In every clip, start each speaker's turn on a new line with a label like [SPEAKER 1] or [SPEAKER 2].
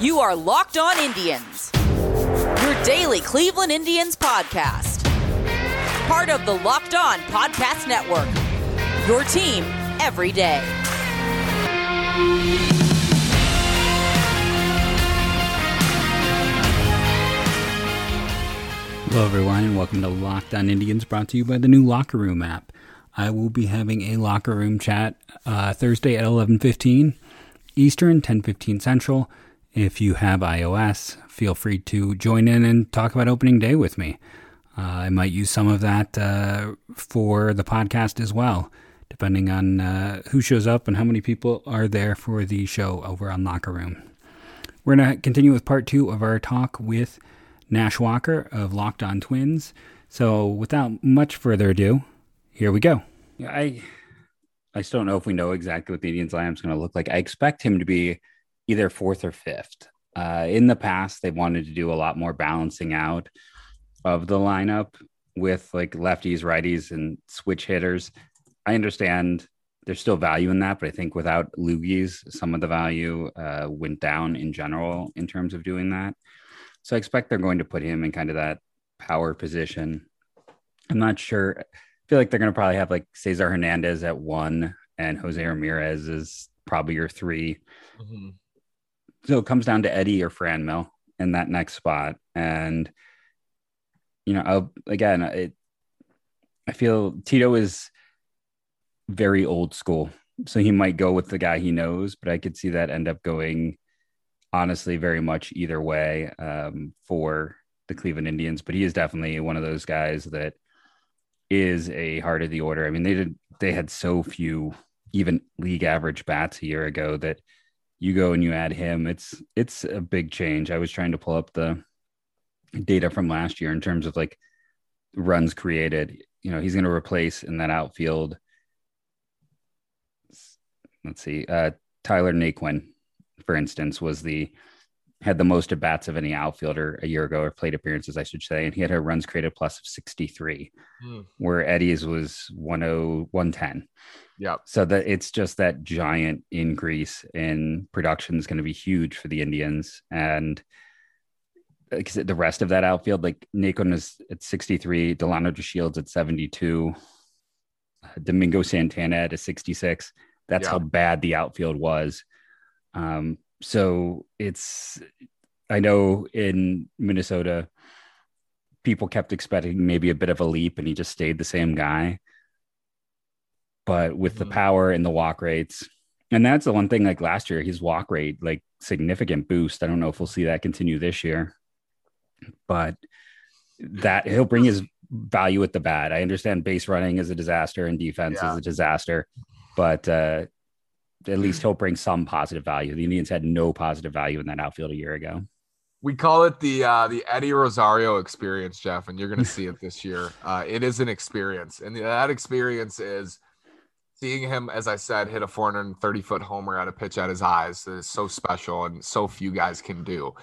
[SPEAKER 1] You are Locked On Indians, your daily Cleveland Indians podcast. Part of the Locked On Podcast Network, your team every day.
[SPEAKER 2] Hello, everyone, and welcome to Locked On Indians, brought to you by the new Locker Room app. I will be having a locker room chat uh, Thursday at 11:15 Eastern, 10:15 Central. If you have iOS, feel free to join in and talk about opening day with me. Uh, I might use some of that uh, for the podcast as well, depending on uh, who shows up and how many people are there for the show over on Locker Room. We're going to continue with part two of our talk with Nash Walker of Locked On Twins. So, without much further ado, here we go. I I still don't know if we know exactly what the Indians lineup is going to look like. I expect him to be either fourth or fifth. Uh, in the past, they wanted to do a lot more balancing out of the lineup with like lefties, righties, and switch hitters. I understand there's still value in that, but I think without loogies, some of the value uh, went down in general in terms of doing that. So I expect they're going to put him in kind of that power position. I'm not sure. I feel like they're going to probably have like Cesar Hernandez at one and Jose Ramirez is probably your 3 mm-hmm. So it comes down to Eddie or Franmil in that next spot. And, you know, I'll, again, it, I feel Tito is very old school. So he might go with the guy he knows, but I could see that end up going honestly very much either way um, for the Cleveland Indians, but he is definitely one of those guys that is a heart of the order. I mean, they did they had so few even league average bats a year ago that you go and you add him, it's it's a big change. I was trying to pull up the data from last year in terms of like runs created. You know, he's going to replace in that outfield. Let's see, uh, Tyler Naquin for instance, was the had the most at bats of any outfielder a year ago, or plate appearances, I should say, and he had a runs created plus of 63, mm. where Eddie's was 10, 110.
[SPEAKER 3] Yeah.
[SPEAKER 2] So that it's just that giant increase in production is going to be huge for the Indians. And because the rest of that outfield, like Naquin is at 63, Delino DeShields at 72, Domingo Santana at a 66. That's yeah. how bad the outfield was. Um, so it's, I know in Minnesota, people kept expecting maybe a bit of a leap and he just stayed the same guy. But with mm-hmm. the power and the walk rates, and that's the one thing like last year, his walk rate, like significant boost. I don't know if we'll see that continue this year, but that he'll bring his value at the bat. I understand base running is a disaster and defense yeah. is a disaster, but uh, at least he'll bring some positive value. The Indians had no positive value in that outfield a year ago.
[SPEAKER 3] We call it the uh, the Eddie Rosario experience, Jeff, and you're going to see it this year. Uh, it is an experience, and that experience is seeing him, as I said, hit a 430 foot homer at a pitch at his eyes. Is so special, and so few guys can do.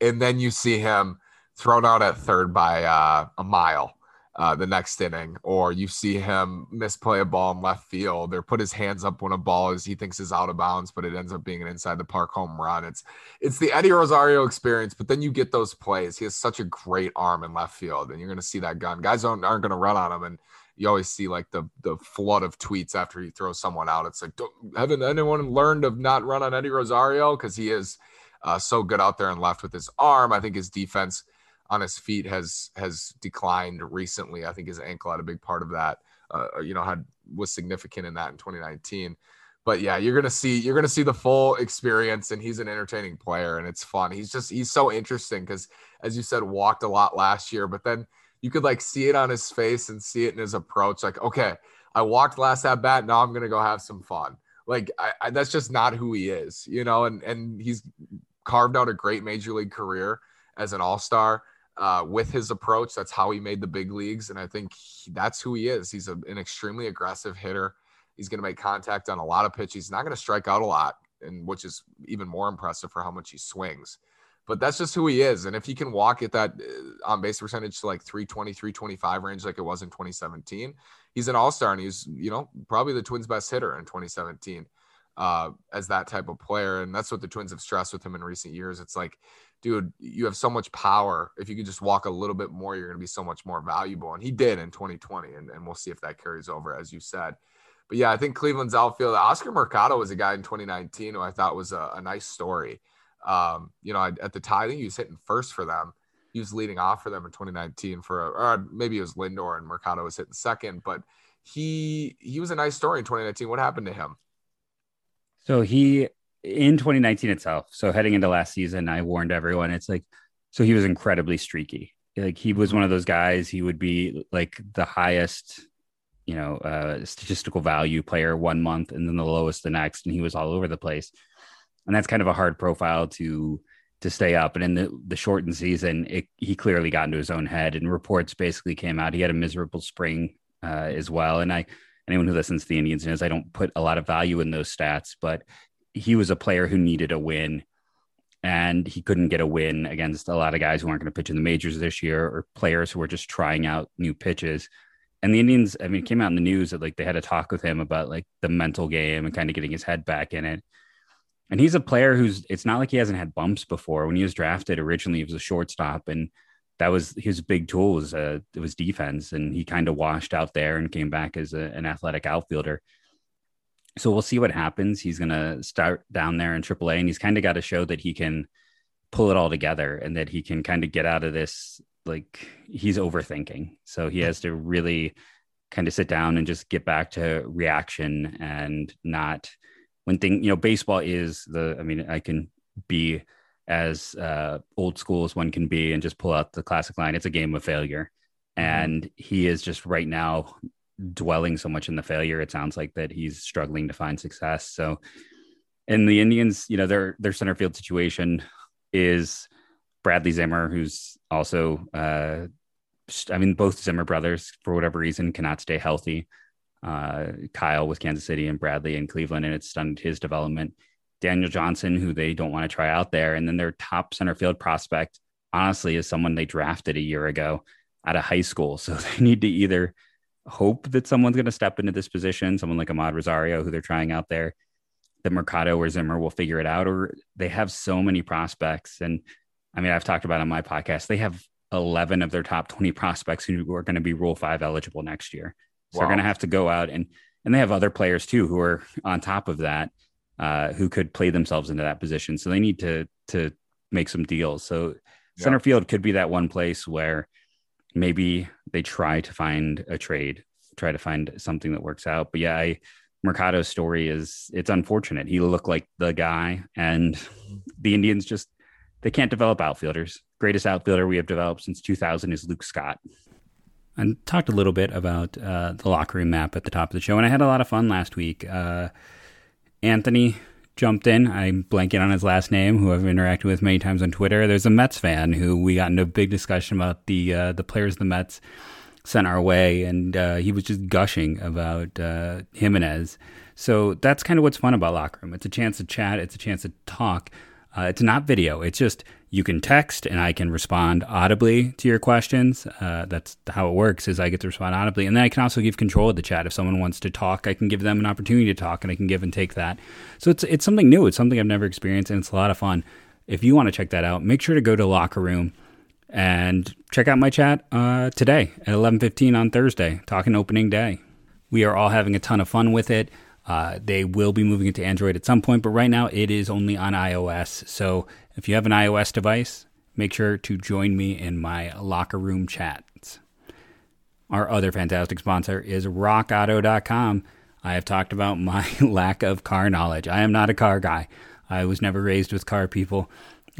[SPEAKER 3] And then you see him thrown out at third by uh, a mile uh, the next inning, or you see him misplay a ball in left field, or put his hands up when a ball is he thinks is out of bounds, but it ends up being an inside the park home run. It's it's the Eddie Rosario experience, but then you get those plays. He has such a great arm in left field, and you're going to see that gun. Guys aren't, aren't going to run on him, and you always see like the the flood of tweets after he throws someone out. It's like, haven't anyone learned of not run on Eddie Rosario because he is uh, so good out there and left with his arm. I think his defense on his feet has has declined recently. I think his ankle had a big part of that. Uh, you know, had was significant in that in 2019. But yeah, you're gonna see you're gonna see the full experience, and he's an entertaining player, and it's fun. He's just he's so interesting because, as you said, walked a lot last year, but then you could like see it on his face and see it in his approach. Like, okay, I walked last at bat, now I'm gonna go have some fun. Like, I, I, that's just not who he is, you know. And and he's carved out a great major league career as an all star uh, with his approach. That's how he made the big leagues. And I think he, that's who he is. He's a, an extremely aggressive hitter. He's going to make contact on a lot of pitches. He's not going to strike out a lot, and which is even more impressive for how much he swings. But that's just who he is. And if he can walk at that uh, on base percentage to like 320, 325 range, like it was in 2017, he's an all star and he's, you know, probably the Twins' best hitter in 2017. uh, as that type of player. And that's what the Twins have stressed with him in recent years. It's like, dude, you have so much power. If you could just walk a little bit more, you're going to be so much more valuable. And he did in 2020. And, and we'll see if that carries over, as you said. But yeah, I think Cleveland's outfield. Oscar Mercado was a guy in 2019 who I thought was a, a nice story. Um, you know, at the time, I think he was hitting first for them. He was leading off for them in 2019 for, a, or maybe it was Lindor and Mercado was hitting second, but he he was a nice story in 2019. What happened to him?
[SPEAKER 2] So he in 2019 itself. So heading into last season, I warned everyone. It's like so he was incredibly streaky. Like he was one of those guys. He would be like the highest, you know, uh, statistical value player one month, and then the lowest the next, and he was all over the place. And that's kind of a hard profile to to stay up. And in the the shortened season, it, he clearly got into his own head, and reports basically came out he had a miserable spring uh, as well. And I, anyone who listens to the Indians knows I don't put a lot of value in those stats, but he was a player who needed a win and he couldn't get a win against a lot of guys who aren't going to pitch in the majors this year or players who were just trying out new pitches. And the Indians, I mean, it came out in the news that like they had a talk with him about like the mental game and kind of getting his head back in it. And he's a player who's it's not like he hasn't had bumps before. When he was drafted originally, he was a shortstop and that was his big tool was uh, it was defense, and he kind of washed out there and came back as a, an athletic outfielder. So we'll see what happens. He's going to start down there in AAA, and he's kind of got to show that he can pull it all together and that he can kind of get out of this like he's overthinking. So he has to really kind of sit down and just get back to reaction and not when thing you know baseball is the I mean I can be as uh, old school as one can be and just pull out the classic line. It's a game of failure. Mm-hmm. And he is just right now dwelling so much in the failure. It sounds like that he's struggling to find success. So, in the Indians, you know, their their center field situation is Bradley Zimmer, who's also, uh, I mean, both Zimmer brothers for whatever reason cannot stay healthy. Uh, Kyle with Kansas City and Bradley in Cleveland, and it's stunned his development. Daniel Johnson, who they don't want to try out there. And then their top center field prospect, honestly, is someone they drafted a year ago out of high school. So they need to either hope that someone's going to step into this position, someone like Amed Rosario, who they're trying out there, that Mercado or Zimmer will figure it out, or they have so many prospects. And I mean, I've talked about on my podcast, they have 11 of their top 20 prospects who are going to be Rule 5 eligible next year. So wow. they're going to have to go out and and they have other players too who are on top of that uh, who could play themselves into that position. So they need to to make some deals. So center field could be that one place where maybe they try to find a trade, try to find something that works out. But yeah, I, Mercado's story is it's unfortunate. He looked like the guy, and the Indians just they can't develop outfielders. Greatest outfielder we have developed since 2000 is Luke Scott. I talked a little bit about uh, the locker room map at the top of the show, and I had a lot of fun last week. Uh, Anthony jumped in. I'm blanking on his last name, who I've interacted with many times on Twitter. There's a Mets fan who we got into a big discussion about the uh, the players the Mets sent our way, and uh, he was just gushing about uh, Gimenez. So that's kind of what's fun about Locker Room. It's a chance to chat. It's a chance to talk. Uh, it's not video. It's just you can text and I can respond audibly to your questions. Uh, that's how it works. Is I get to respond audibly, and then I can also give control of the chat. If someone wants to talk, I can give them an opportunity to talk, and I can give and take that. So it's it's something new. It's something I've never experienced, and it's a lot of fun. If you want to check that out, make sure to go to Locker Room and check out my chat uh, today at 11:15 on Thursday, talking opening day. We are all having a ton of fun with it. Uh, they will be moving it to Android at some point, but right now it is only on iOS. So if you have an iOS device, make sure to join me in my locker room chats. Our other fantastic sponsor is rockauto.com. I have talked about my lack of car knowledge. I am not a car guy. I was never raised with car people.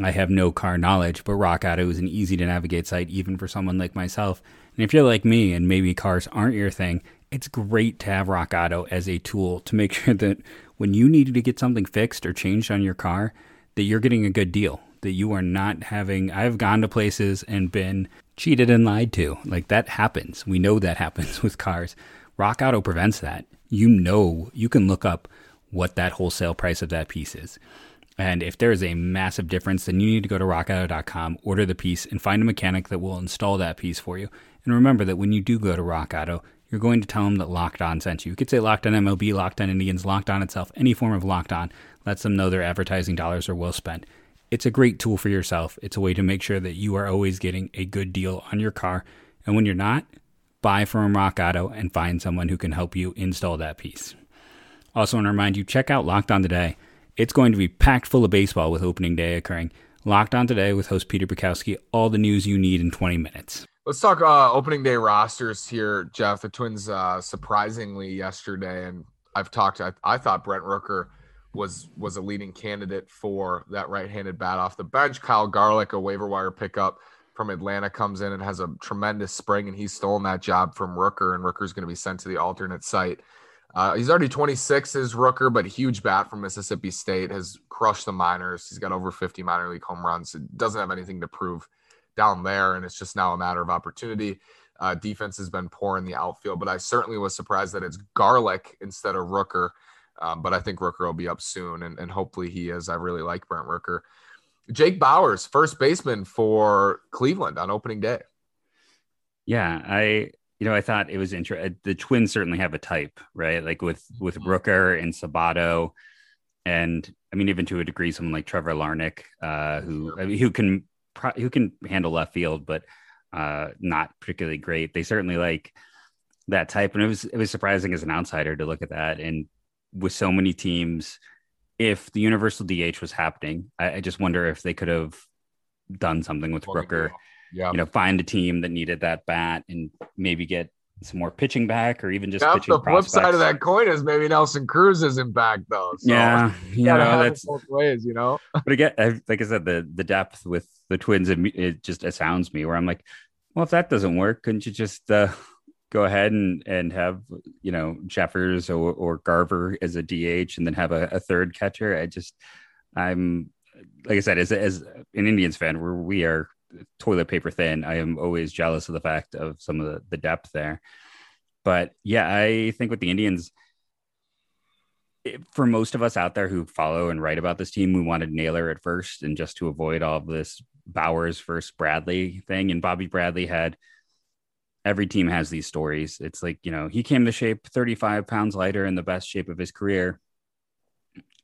[SPEAKER 2] I have no car knowledge, but Rock Auto is an easy to navigate site even for someone like myself. And if you're like me and maybe cars aren't your thing, it's great to have Rock Auto as a tool to make sure that when you need to get something fixed or changed on your car, that you're getting a good deal, that you are not having. I've gone to places and been cheated and lied to. Like that happens. We know that happens with cars. Rock Auto prevents that. You know, you can look up what that wholesale price of that piece is. And if there is a massive difference, then you need to go to rockauto.com, order the piece, and find a mechanic that will install that piece for you. And remember that when you do go to Rock Auto,
[SPEAKER 4] you're going to tell them that Locked On sent you. You could say Locked On MLB, Locked On Indians, Locked On itself, any form of Locked On lets them know their advertising dollars are well spent. It's a great tool for yourself. It's a way to make sure that you are always getting a good deal on your car. And when you're not, buy from Rock Auto and find someone who can help you install that piece. Also, want to remind you check out Locked On Today. It's going to be packed full of baseball with opening day occurring. Locked On Today with host Peter Bukowski, all the news you need in 20 minutes.
[SPEAKER 3] Let's talk uh, opening day rosters here, Jeff. The Twins uh, surprisingly yesterday, and I've talked. I, I thought Brent Rooker was was a leading candidate for that right-handed bat off the bench. Kyle Garlick, a waiver wire pickup from Atlanta, comes in and has a tremendous spring, and he's stolen that job from Rooker, and Rooker's going to be sent to the alternate site. Uh, he's already 26 is Rooker, but huge bat from Mississippi State has crushed the minors. He's got over 50 minor league home runs. It doesn't have anything to prove down there, and it's just now a matter of opportunity. Uh, defense has been poor in the outfield, but I certainly was surprised that it's Garlick instead of Rooker. Um, but I think Rooker will be up soon, and, and hopefully he is. I really like Brent Rooker. Jake Bauers, first baseman for Cleveland on opening day.
[SPEAKER 2] Yeah, I you know I thought it was interesting. The Twins certainly have a type, right? Like with with mm-hmm. Rooker and Sabato, and I mean even to a degree, someone like Trevor Larnach, uh, who I mean, who can who can handle left field, but uh, not particularly great. They certainly like that type, and it was it was surprising as an outsider to look at that and with so many teams, if the universal DH was happening, I, I just wonder if they could have done something with Rooker. Yeah. You know, find a team that needed that bat and maybe get some more pitching back or even just
[SPEAKER 3] yeah,
[SPEAKER 2] pitching
[SPEAKER 3] the prospects. flip side of that coin is maybe Nelson Cruz isn't back though.
[SPEAKER 2] So yeah, you know, that's
[SPEAKER 3] both ways, you know.
[SPEAKER 2] but again, like I said, the the depth with the Twins, it, it just astounds me. Where I'm like, well, if that doesn't work, couldn't you just uh, go ahead and and have you know Jeffers or, or Garver as a DH and then have a, a third catcher. I just I'm like I said, as as an Indians fan, where we are toilet paper thin, I am always jealous of the fact of some of the, the depth there. But yeah, I think with the Indians, for most of us out there who follow and write about this team, we wanted Naylor at first, and just to avoid all this Bauers versus Bradley thing. And Bobby Bradley had every team has these stories. It's like, you know, he came to shape 35 pounds lighter in the best shape of his career.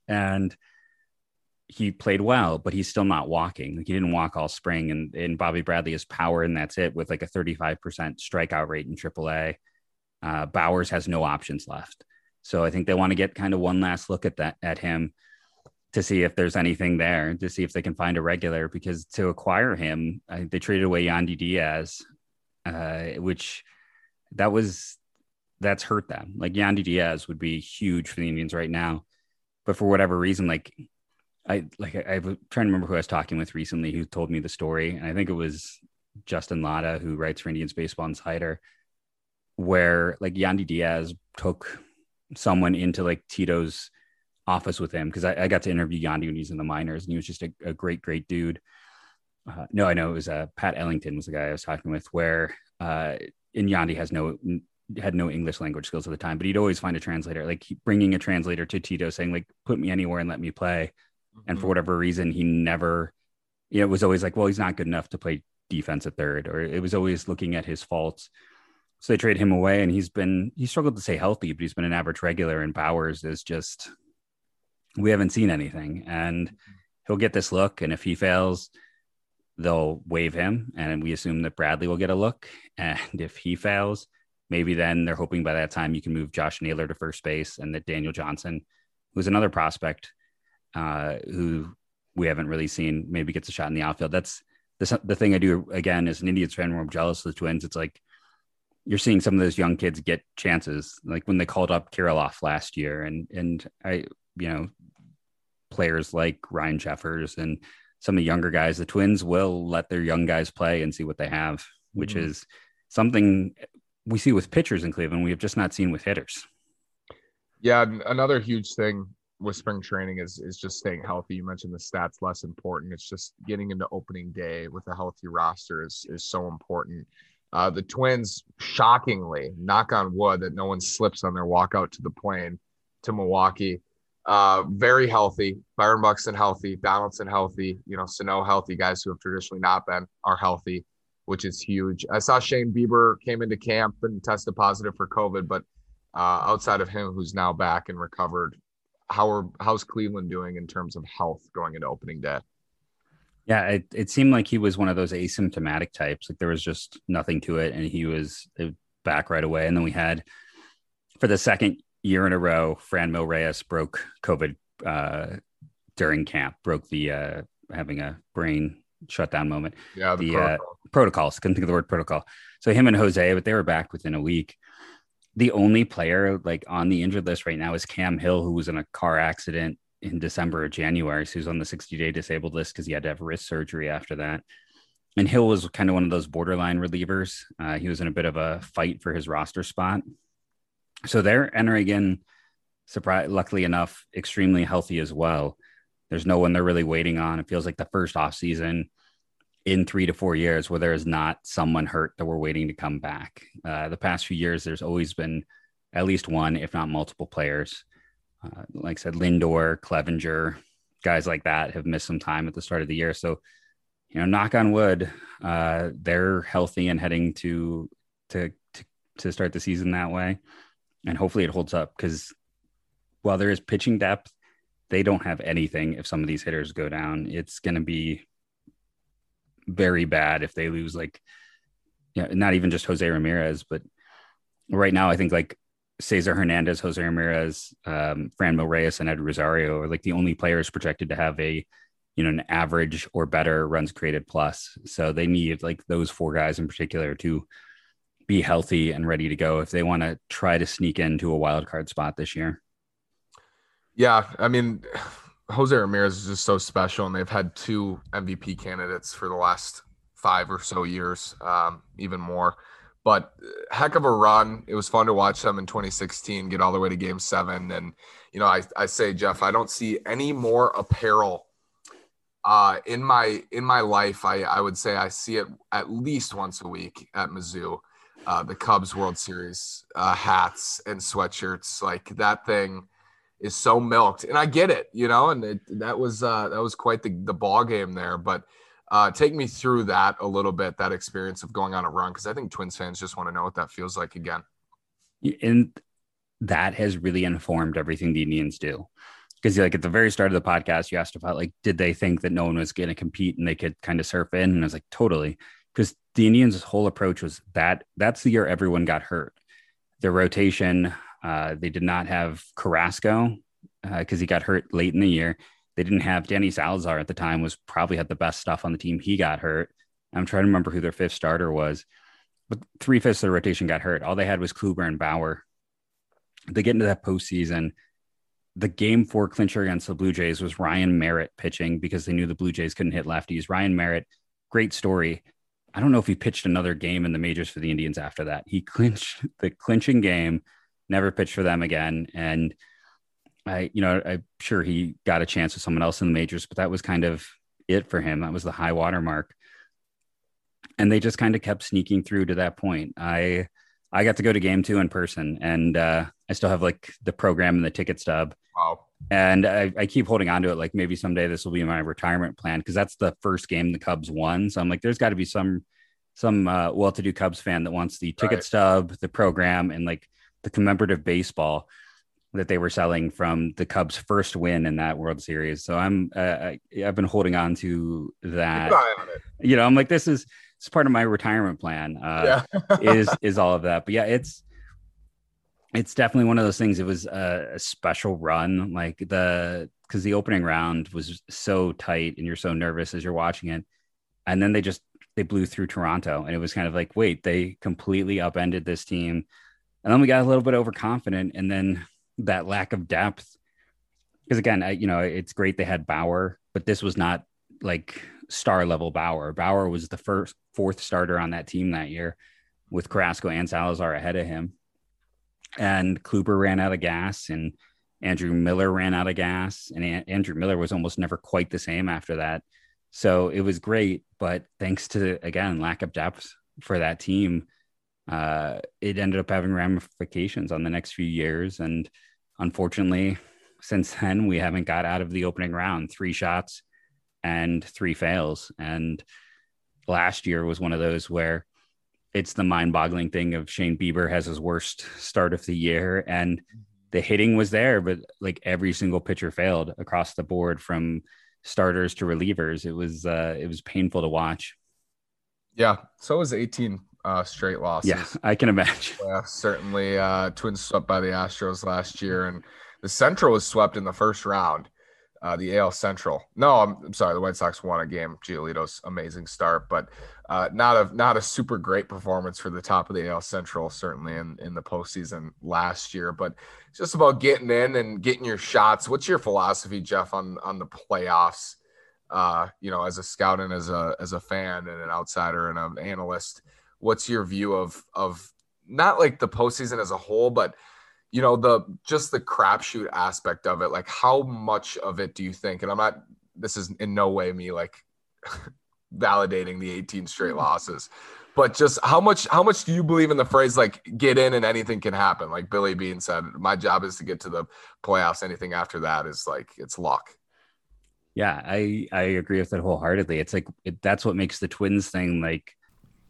[SPEAKER 2] And he played well, but he's still not walking. Like he didn't walk all spring. And, and Bobby Bradley has power, and that's it with like a 35% strikeout rate in AAA. Uh, Bauers has no options left. So I think they want to get kind of one last look at that at him to see if there's anything there, to see if they can find a regular. Because to acquire him, I, they traded away Yandy Diaz, uh, which that was that's hurt them. Like Yandy Diaz would be huge for the Indians right now, but for whatever reason, like I like I, I'm trying to remember who I was talking with recently who told me the story, and I think it was Justin Latta who writes for Indians Baseball Insider, where like Yandy Diaz took someone into like Tito's office with him because I, I, got to interview Yandy when he was in the minors, and he was just a, a great, great dude uh, no, I know it was uh, Pat Ellington was the guy I was talking with, where uh, Yandy has no had no English language skills at the time, but he'd always find a translator, like bringing a translator to Tito, saying like, "Put me anywhere and let me play." Mm-hmm. And for mm-hmm. whatever reason, he never, you know, it was always like, "Well, he's not good enough to play defense at third, or it was always looking at his faults. So they trade him away, and he's been he struggled to stay healthy, but he's been an average regular. And Bauers is just we haven't seen anything, and he'll get this look, and if he fails they'll waive him, and we assume that Bradley will get a look. And if he fails, maybe then they're hoping by that time you can move Josh Naylor to first base, and that Daniel Johnson, who's another prospect uh, who we haven't really seen, maybe gets a shot in the outfield. That's the, the thing I do again as an Indians fan where I'm jealous of the Twins. It's like you're seeing some of those young kids get chances, like when they called up Kirilloff last year, and and I, you know, players like Ryan Jeffers and some of the younger guys, the Twins will let their young guys play and see what they have, which mm-hmm. is something we see with pitchers in Cleveland. We have just not seen with hitters.
[SPEAKER 3] Yeah, another huge thing with spring training is is just staying healthy. You mentioned the stats less important. It's just getting into opening day with a healthy roster is is so important. Uh, the Twins, shockingly, knock on wood that no one slips on their walk out to the plane to Milwaukee. Uh, very healthy. Byron Buxton healthy. Donaldson healthy. You know, Sano healthy. Guys who have traditionally not been are healthy. which is huge. I saw Shane Bieber came into camp and tested positive for COVID, but uh, outside of him, who's now back and recovered, how are how's Cleveland doing in terms of health going into opening day?
[SPEAKER 2] Yeah, it, it seemed like he was one of those asymptomatic types. Like there was just nothing to it, and he was uh, back right away. And then we had for the second year in a row, Franmil Reyes broke COVID uh, during camp, broke the uh, having a brain shutdown moment.
[SPEAKER 3] Yeah, the,
[SPEAKER 2] the protocol. Uh, protocols. Couldn't think of the word protocol. So him and Jose, but they were back within a week. The only player like on the injured list right now is Cam Hill, who was in a car accident in December or January. So he's on the 60 day disabled list because he had to have wrist surgery after that. And Hill was kind of one of those borderline relievers. Uh, he was in a bit of a fight for his roster spot. So they're entering in, surprise, luckily enough, extremely healthy as well. There's no one they're really waiting on. It feels like the first off season in three to four years where there is not someone hurt that we're waiting to come back. Uh, the past few years, there's always been at least one, if not multiple players. Uh, like I said, Lindor, Clevinger, guys like that have missed some time at the start of the year. So, you know, knock on wood, uh, they're healthy and heading to, to to to start the season that way, and hopefully it holds up because while there is pitching depth, they don't have anything. If some of these hitters go down, it's going to be very bad if they lose like yeah, not even just Jose Ramirez, but right now I think like Cesar Hernandez, Jose Ramirez, um, Franmil Reyes, and Ed Rosario are like the only players projected to have a you know an average or better runs created plus. So they need like those four guys in particular to be healthy and ready to go if they want to try to sneak into a wild card spot this year.
[SPEAKER 3] Yeah, I mean, Jose Ramirez is just so special, and they've had two MVP candidates for the last five or so years, um, even more. But uh, heck of a run. It was fun to watch them in 2016 get all the way to game seven. And, you know, I, I say, Jeff, I don't see any more apparel uh, in my in my life. I, I would say I see it at least once a week at Mizzou. Uh, the Cubs World Series uh, hats and sweatshirts, like that thing is so milked, and I get it, you know, and it, that was uh, that was quite the the ball game there. But uh, take me through that a little bit, that experience of going on a run, because I think Twins fans just want to know what that feels like again.
[SPEAKER 2] And that has really informed everything the Indians do. Because like at the very start of the podcast, you asked about like, did they think that no one was going to compete and they could kind of surf in? And I was like, totally. Because the Indians' whole approach was that that's the year everyone got hurt. Their rotation, uh, they did not have Carrasco because uh, he got hurt late in the year. They didn't have Danny Salazar at the time, was probably had the best stuff on the team. He got hurt. I'm trying to remember who their fifth starter was, but three fifths of the rotation got hurt. All they had was Kluber and Bauer. They get into that postseason. The game four clincher against the Blue Jays was Ryan Merritt pitching because they knew the Blue Jays couldn't hit lefties. Ryan Merritt, great story. I don't know if he pitched another game in the majors for the Indians after that. He clinched the clinching game never pitched for them again. And I, you know, I'm sure he got a chance with someone else in the majors, but that was kind of it for him. That was the high water mark. And they just kind of kept sneaking through to that point. I I got to go to game two in person and uh, I still have like the program and the ticket stub.
[SPEAKER 3] Wow.
[SPEAKER 2] And I, I keep holding on to it. Like maybe someday this will be my retirement plan because that's the first game the Cubs won. So I'm like, there's got to be some some uh, well-to-do Cubs fan that wants the ticket right. stub, the program, and like the commemorative baseball that they were selling from the Cubs' first win in that World Series. So I'm uh, I, have been holding on to that. On you know, I'm like this is it's part of my retirement plan. Uh, yeah. is is all of that. But yeah, it's it's definitely one of those things. It was a, a special run, like the because the opening round was so tight and you're so nervous as you're watching it, and then they just they blew through Toronto, and it was kind of like, wait, they completely upended this team and then we got a little bit overconfident, and then that lack of depth. Because again, I, you know, it's great they had Bauer, but this was not like star level Bauer. Bauer was the first fourth starter on that team that year, with Carrasco and Salazar ahead of him. And Kluber ran out of gas, and Andrew Miller ran out of gas, and a- Andrew Miller was almost never quite the same after that. So it was great, but thanks to again lack of depth for that team, uh, it ended up having ramifications on the next few years. And unfortunately, since then, we haven't got out of the opening round three shots and three fails. And
[SPEAKER 5] last year was one of those where it's the mind-boggling thing of Shane Bieber has his worst start of the year and the hitting was there, but like every single pitcher failed across the board from starters to relievers. It was uh, it was painful to watch.
[SPEAKER 3] Yeah, so was 18 uh, straight losses.
[SPEAKER 5] Yeah, I can imagine.
[SPEAKER 3] Yeah, certainly. Uh, Twins swept by the Astros last year, and the Central was swept in the first round. Uh, the AL Central. No, I'm, I'm, sorry. The White Sox won a game. Giolito's amazing start, but uh, not a not a super great performance for the top of the AL Central. Certainly in in the postseason last year, but it's just about getting in and getting your shots. What's your philosophy, Jeff, on on the playoffs? Uh, you know, as a scout and as a as a fan and an outsider and an analyst, what's your view of of not like the postseason as a whole, but you know the just the crapshoot aspect of it? Like how much of it do you think and i'm not this is in no way me like validating the 18 straight mm-hmm. losses but just how much how much do you believe in the phrase like get in and anything can happen like billy Beane said my job is to get to the playoffs. Anything after that is like it's luck.
[SPEAKER 5] Yeah i i agree with that wholeheartedly. It's like it, that's what makes the twins thing like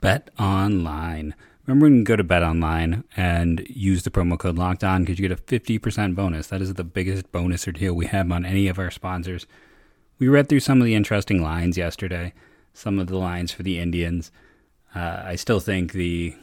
[SPEAKER 2] bet online Remember when you go to Bet Online and use the promo code Locked On because you get a 50% bonus. That is the biggest bonus or deal we have on any of our sponsors. We read through some of the interesting lines yesterday, some of the lines for the Indians. Uh, I still think the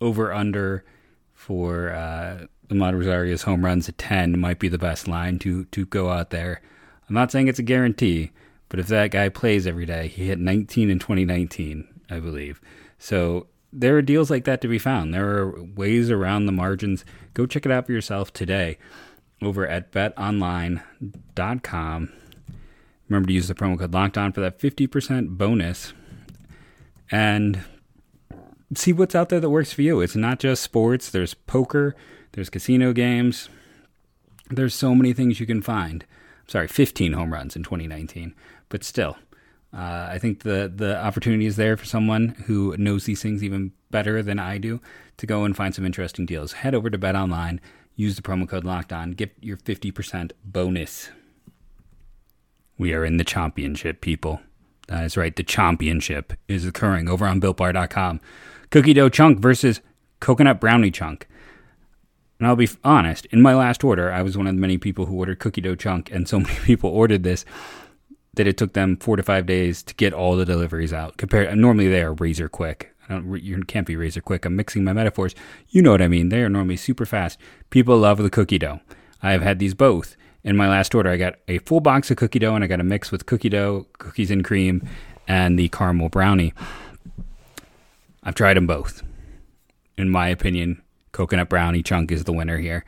[SPEAKER 2] over under for uh, Amed Rosario's home runs at 10 might be the best line to, to go out there. I'm not saying it's a guarantee, but if that guy plays every day, he hit 19 in 2019, I believe. So there are deals like that to be found. There are ways around the margins. Go check it out for yourself today over at betonline.com. Remember to use the promo code locked on for that 50% bonus and see what's out there that works for you. It's not just sports, there's poker, there's casino games. There's so many things you can find. I'm sorry, 15 home runs in 2019, but still uh, I think the the opportunity is there for someone who knows these things even better than I do to go and find some interesting deals. Head over to Bet Online, use the promo code Locked On, get your fifty percent bonus. We are in the championship, people. That is right. The championship is occurring over on BuiltBar.com. Cookie dough chunk versus coconut brownie chunk. And I'll be honest, in my last order, I was one of the many people who ordered cookie dough chunk, and so many people ordered this that it took them four to five days to get all the deliveries out. Compared, uh, normally they are razor quick. You can't be razor quick. I'm mixing my metaphors. You know what I mean. They are normally super fast. People love the cookie dough. I have had these both. In my last order, I got a full box of cookie dough and I got a mix with cookie dough, cookies and cream, and the caramel brownie. I've tried them both. In my opinion, coconut brownie chunk is the winner here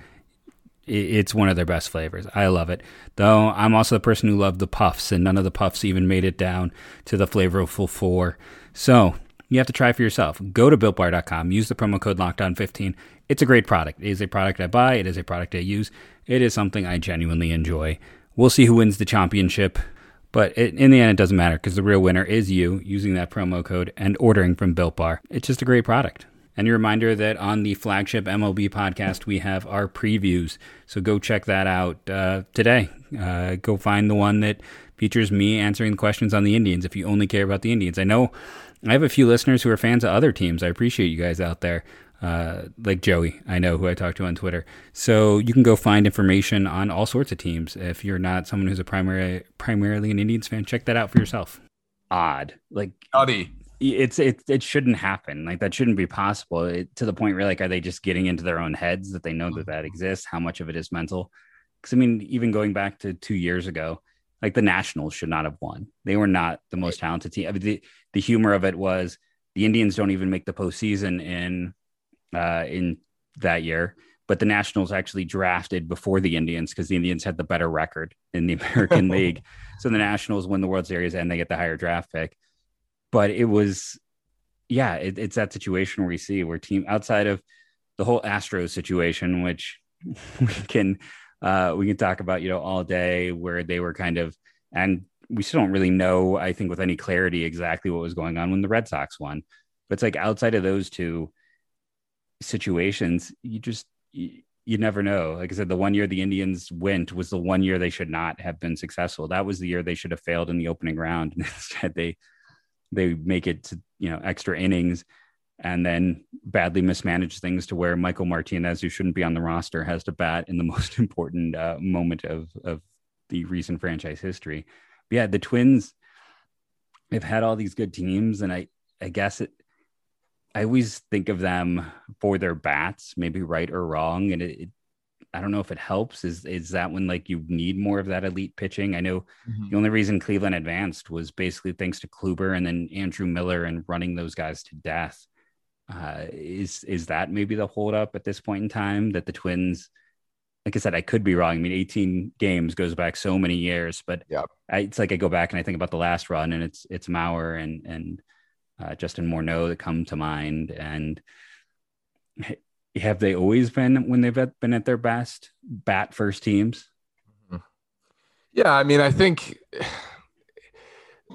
[SPEAKER 2] it's one of their best flavors. I love it. Though I'm also the person who loved the puffs, and none of the puffs even made it down to the flavorful four. So you have to try for yourself. Go to builtbar.com, use the promo code lockdown15. It's a great product. It is a product I buy, it is a product I use. It is something I genuinely enjoy. We'll see who wins the championship, but it, in the end, it doesn't matter because the real winner is you using that promo code and ordering from Built Bar. It's just a great product. And a reminder that on the flagship MLB podcast, we have our previews. So go check that out uh, today. Uh, go find the one that features me answering questions on the Indians if you only care about the Indians. I know I have a few listeners who are fans of other teams. I appreciate you guys out there. Uh, like Joey, I know who I talked to on Twitter. So you can go find information on all sorts of teams. If you're not someone who's a primary primarily an Indians fan, check that out for yourself.
[SPEAKER 5] Odd, like
[SPEAKER 3] Nutty
[SPEAKER 5] it's it it shouldn't happen. Like that shouldn't be possible it, to the point where like are they just getting into their own heads that they know that that exists how much of it is mental? Because i mean even going back to two years ago like the nationals should not have won. They were not the most talented team. I mean, the, the humor of it was the indians don't even make the postseason in uh in that year but the nationals actually drafted before the indians because the indians had the better record in the american league. So the nationals win the world series and they get the higher draft pick but it was yeah it, it's that situation where we see where team outside of the whole astros situation which we can uh we can talk about you know all day where they were kind of and we still don't really know i think with any clarity exactly what was going on when the red sox won. But it's like outside of those two situations you just you, you never know. Like i said the one year the indians went was the one year they should not have been successful. That was the year they should have failed in the opening round. And instead they
[SPEAKER 2] they make it to you know extra innings and then badly mismanage things to where Michael Martinez, who shouldn't be on the roster, has to bat in the most important uh, moment of of the recent franchise history. But yeah, the Twins have had all these good teams, and I I guess it. I always think of them for their bats, maybe right or wrong, and it, it I don't know if it helps. Is is that when like you need more of that elite pitching? I know mm-hmm. the only reason Cleveland advanced was basically thanks to Kluber and then Andrew Miller and running those guys to death. Uh, is is that maybe the holdup at this point in time that the Twins? Like I said, I could be wrong. I mean, 18 games goes back so many years, but
[SPEAKER 3] yeah,
[SPEAKER 2] it's like I go back and I think about the last run, and it's it's Mauer and and uh, Justin Morneau that come to mind, and have they always been when they've been at their best bat first teams?
[SPEAKER 3] Mm-hmm. Yeah, I mean, I think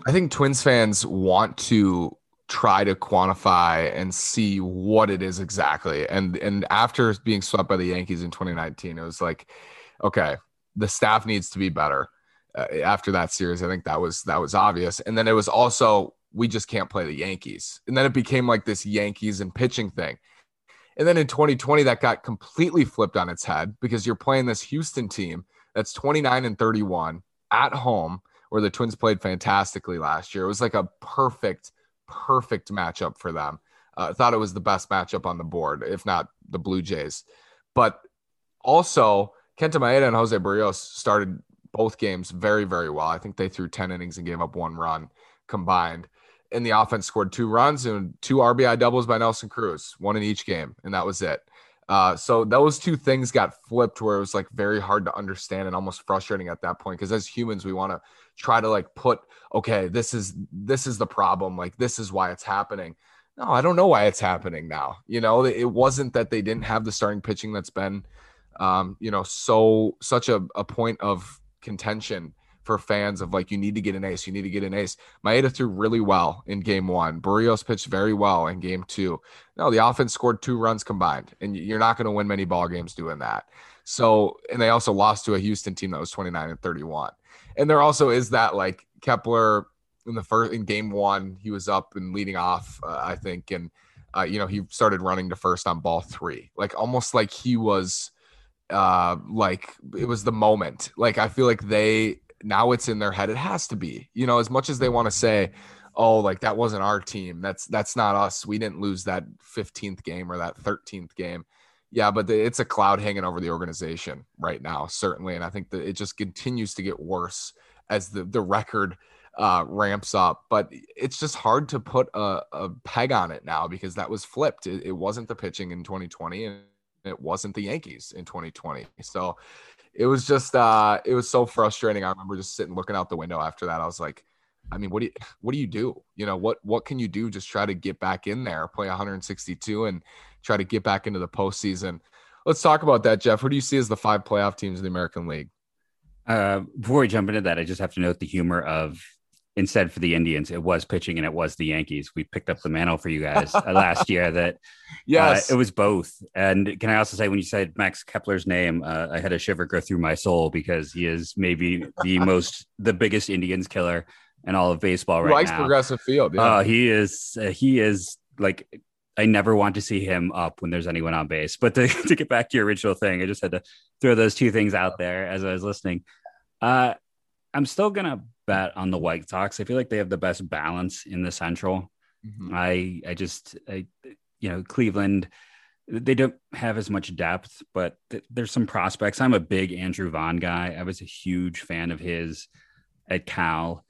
[SPEAKER 3] I think Twins fans want to try to quantify and see what it is exactly. And and after being swept by the Yankees in 2019, it was like, okay, the staff needs to be better. Uh, after that series, I think that was that was obvious. And then it was also we just can't play the Yankees. And then it became like this Yankees and pitching thing. And then in 2020, that got completely flipped on its head because you're playing this Houston team that's 29 and 31 at home, where the Twins played fantastically last year. It was like a perfect, perfect matchup for them. Uh, I thought it was the best matchup on the board, if not the Blue Jays. But also, Kenta Maeda and Jose Berrios started both games very, very well. I think they threw 10 innings and gave up one run combined and the offense scored two runs and two RBI doubles by Nelson Cruz, one in each game, and that was it. Uh, so those two things got flipped where it was like very hard to understand and almost frustrating at that point because as humans we want to try to like put okay this is this is the problem. Like this is why it's happening. No i don't know why it's happening now. You know it wasn't that they didn't have the starting pitching that's been um, you know so such a, a point of contention for fans of like you need to get an ace, you need to get an ace. Maeda threw really well in game one. Berrios pitched very well in game two. No, the offense scored two runs combined, and you're not going to win many ball games doing that. So, and they also lost to a Houston team that was 29 and 31. And there also is that like Kepler in the first in game one, he was up and leading off, uh, I think, and uh, you know he started running to first on ball three, like almost like he was uh like it was the moment like i feel like they now it's in their head. It has to be, you know, as much as they want to say, oh, like that wasn't our team. That's that's not us. We didn't lose that 15th game or that 13th game. Yeah, but the, it's a cloud hanging over the organization right now, certainly, and I think that it just continues to get worse as the the record uh, ramps up. But it's just hard to put a, a peg on it now because that was flipped. It, it wasn't the pitching in 2020, and it wasn't the Yankees in 2020. So it was just uh it was so frustrating. I remember just sitting looking out the window after that. I was like, I mean, what do you what do you do? You know, what what can you do? Just try to get back in there, play 162 and try to get back into the postseason. Let's talk about that, Jeff. Who do you see as the five playoff teams in the American League?
[SPEAKER 2] Uh, before we jump into that, I just have to note the humor of instead for the Indians, it was pitching and it was the Yankees. We picked up the mantle for you guys uh, last year. That
[SPEAKER 3] yes,
[SPEAKER 2] uh, it was both. And can I also say, when you said Max Kepler's name, uh, I had a shiver go through my soul because he is maybe the most, the biggest Indians killer in all of baseball right
[SPEAKER 3] likes
[SPEAKER 2] now.
[SPEAKER 3] Progressive Field.
[SPEAKER 2] Yeah. Uh, he is. Uh, he is like. I never want to see him up when there's anyone on base. But to, to get back to your original thing, I just had to throw those two things out there as I was listening. Uh, I'm still gonna bet on the White Sox. I feel like they have the best balance in the Central. Mm-hmm. I I just I you know Cleveland they don't have as much depth, but th- there's some prospects. I'm a big Andrew Vaughn guy. I was a huge fan of his at Cal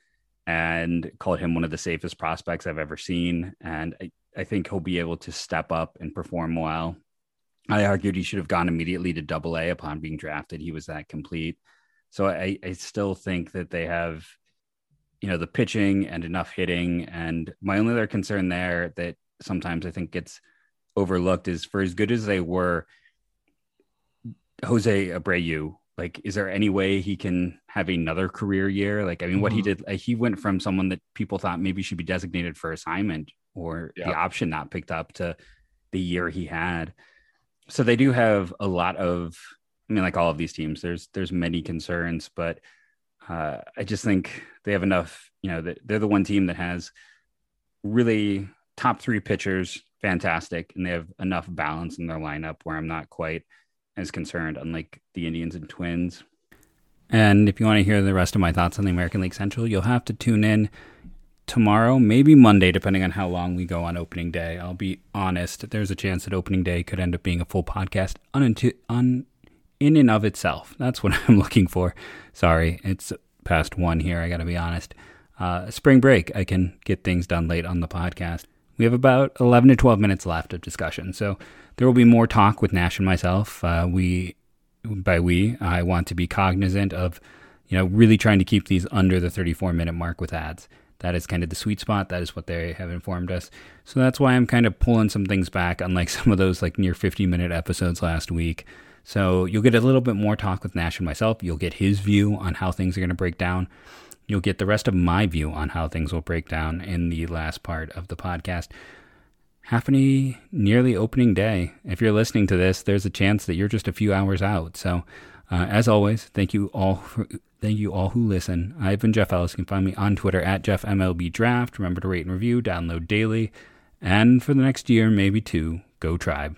[SPEAKER 2] and called him one of the safest prospects I've ever seen. And I, I think he'll be able to step up and perform well. I argued he should have gone immediately to double A upon being drafted. He was that complete. So I, I still think that they have you know the pitching and enough hitting. And my only other concern there that sometimes I think gets overlooked is for as good as they were, Jose Abreu. Like, is there any way he can have another career year? Like, I mean, mm-hmm. what he mm-hmm. did, like, he went from someone that people thought maybe should be designated for assignment or yeah. the option not picked up to the year he had. So they do have a lot of, I mean, like all of these teams, there's there's many concerns, but uh, I just think they have enough. You know, they're the one team that has
[SPEAKER 5] really top three pitchers, fantastic, and they have enough balance in their lineup where I'm not quite as concerned, unlike the Indians and Twins.
[SPEAKER 2] And if you want to hear the rest of my thoughts on the American League Central, you'll have to tune in tomorrow, maybe Monday, depending on how long we go on opening day. I'll be honest, there's a chance that opening day could end up being a full podcast un, in and of itself. That's what I'm looking for. Sorry, it's past one here. I got to be honest. Uh, spring break, I can get things done late on the podcast. We have about 11 to 12 minutes left of discussion. So there will be more talk with Nash and myself. Uh, we, by we, I want to be cognizant of, you know, really trying to keep these under the 34 minute mark with ads. That is kind of the sweet spot. That is what they have informed us. So that's why I'm kind of pulling some things back, unlike some of those like near 50 minute episodes last week. So you'll get a little bit more talk with Nash and myself. You'll get his view on how things are going to break down. You'll get the rest of my view on how things will break down in the last part of the podcast. Happening nearly opening day. If you're listening to this, there's a chance that you're just a few hours out. So, uh, as always, thank you all for, thank you all who listen. I've been Jeff Ellis. You can find me on Twitter at JeffMLBDraft. Remember to rate and review, download daily, and for the next year, maybe two, go Tribe.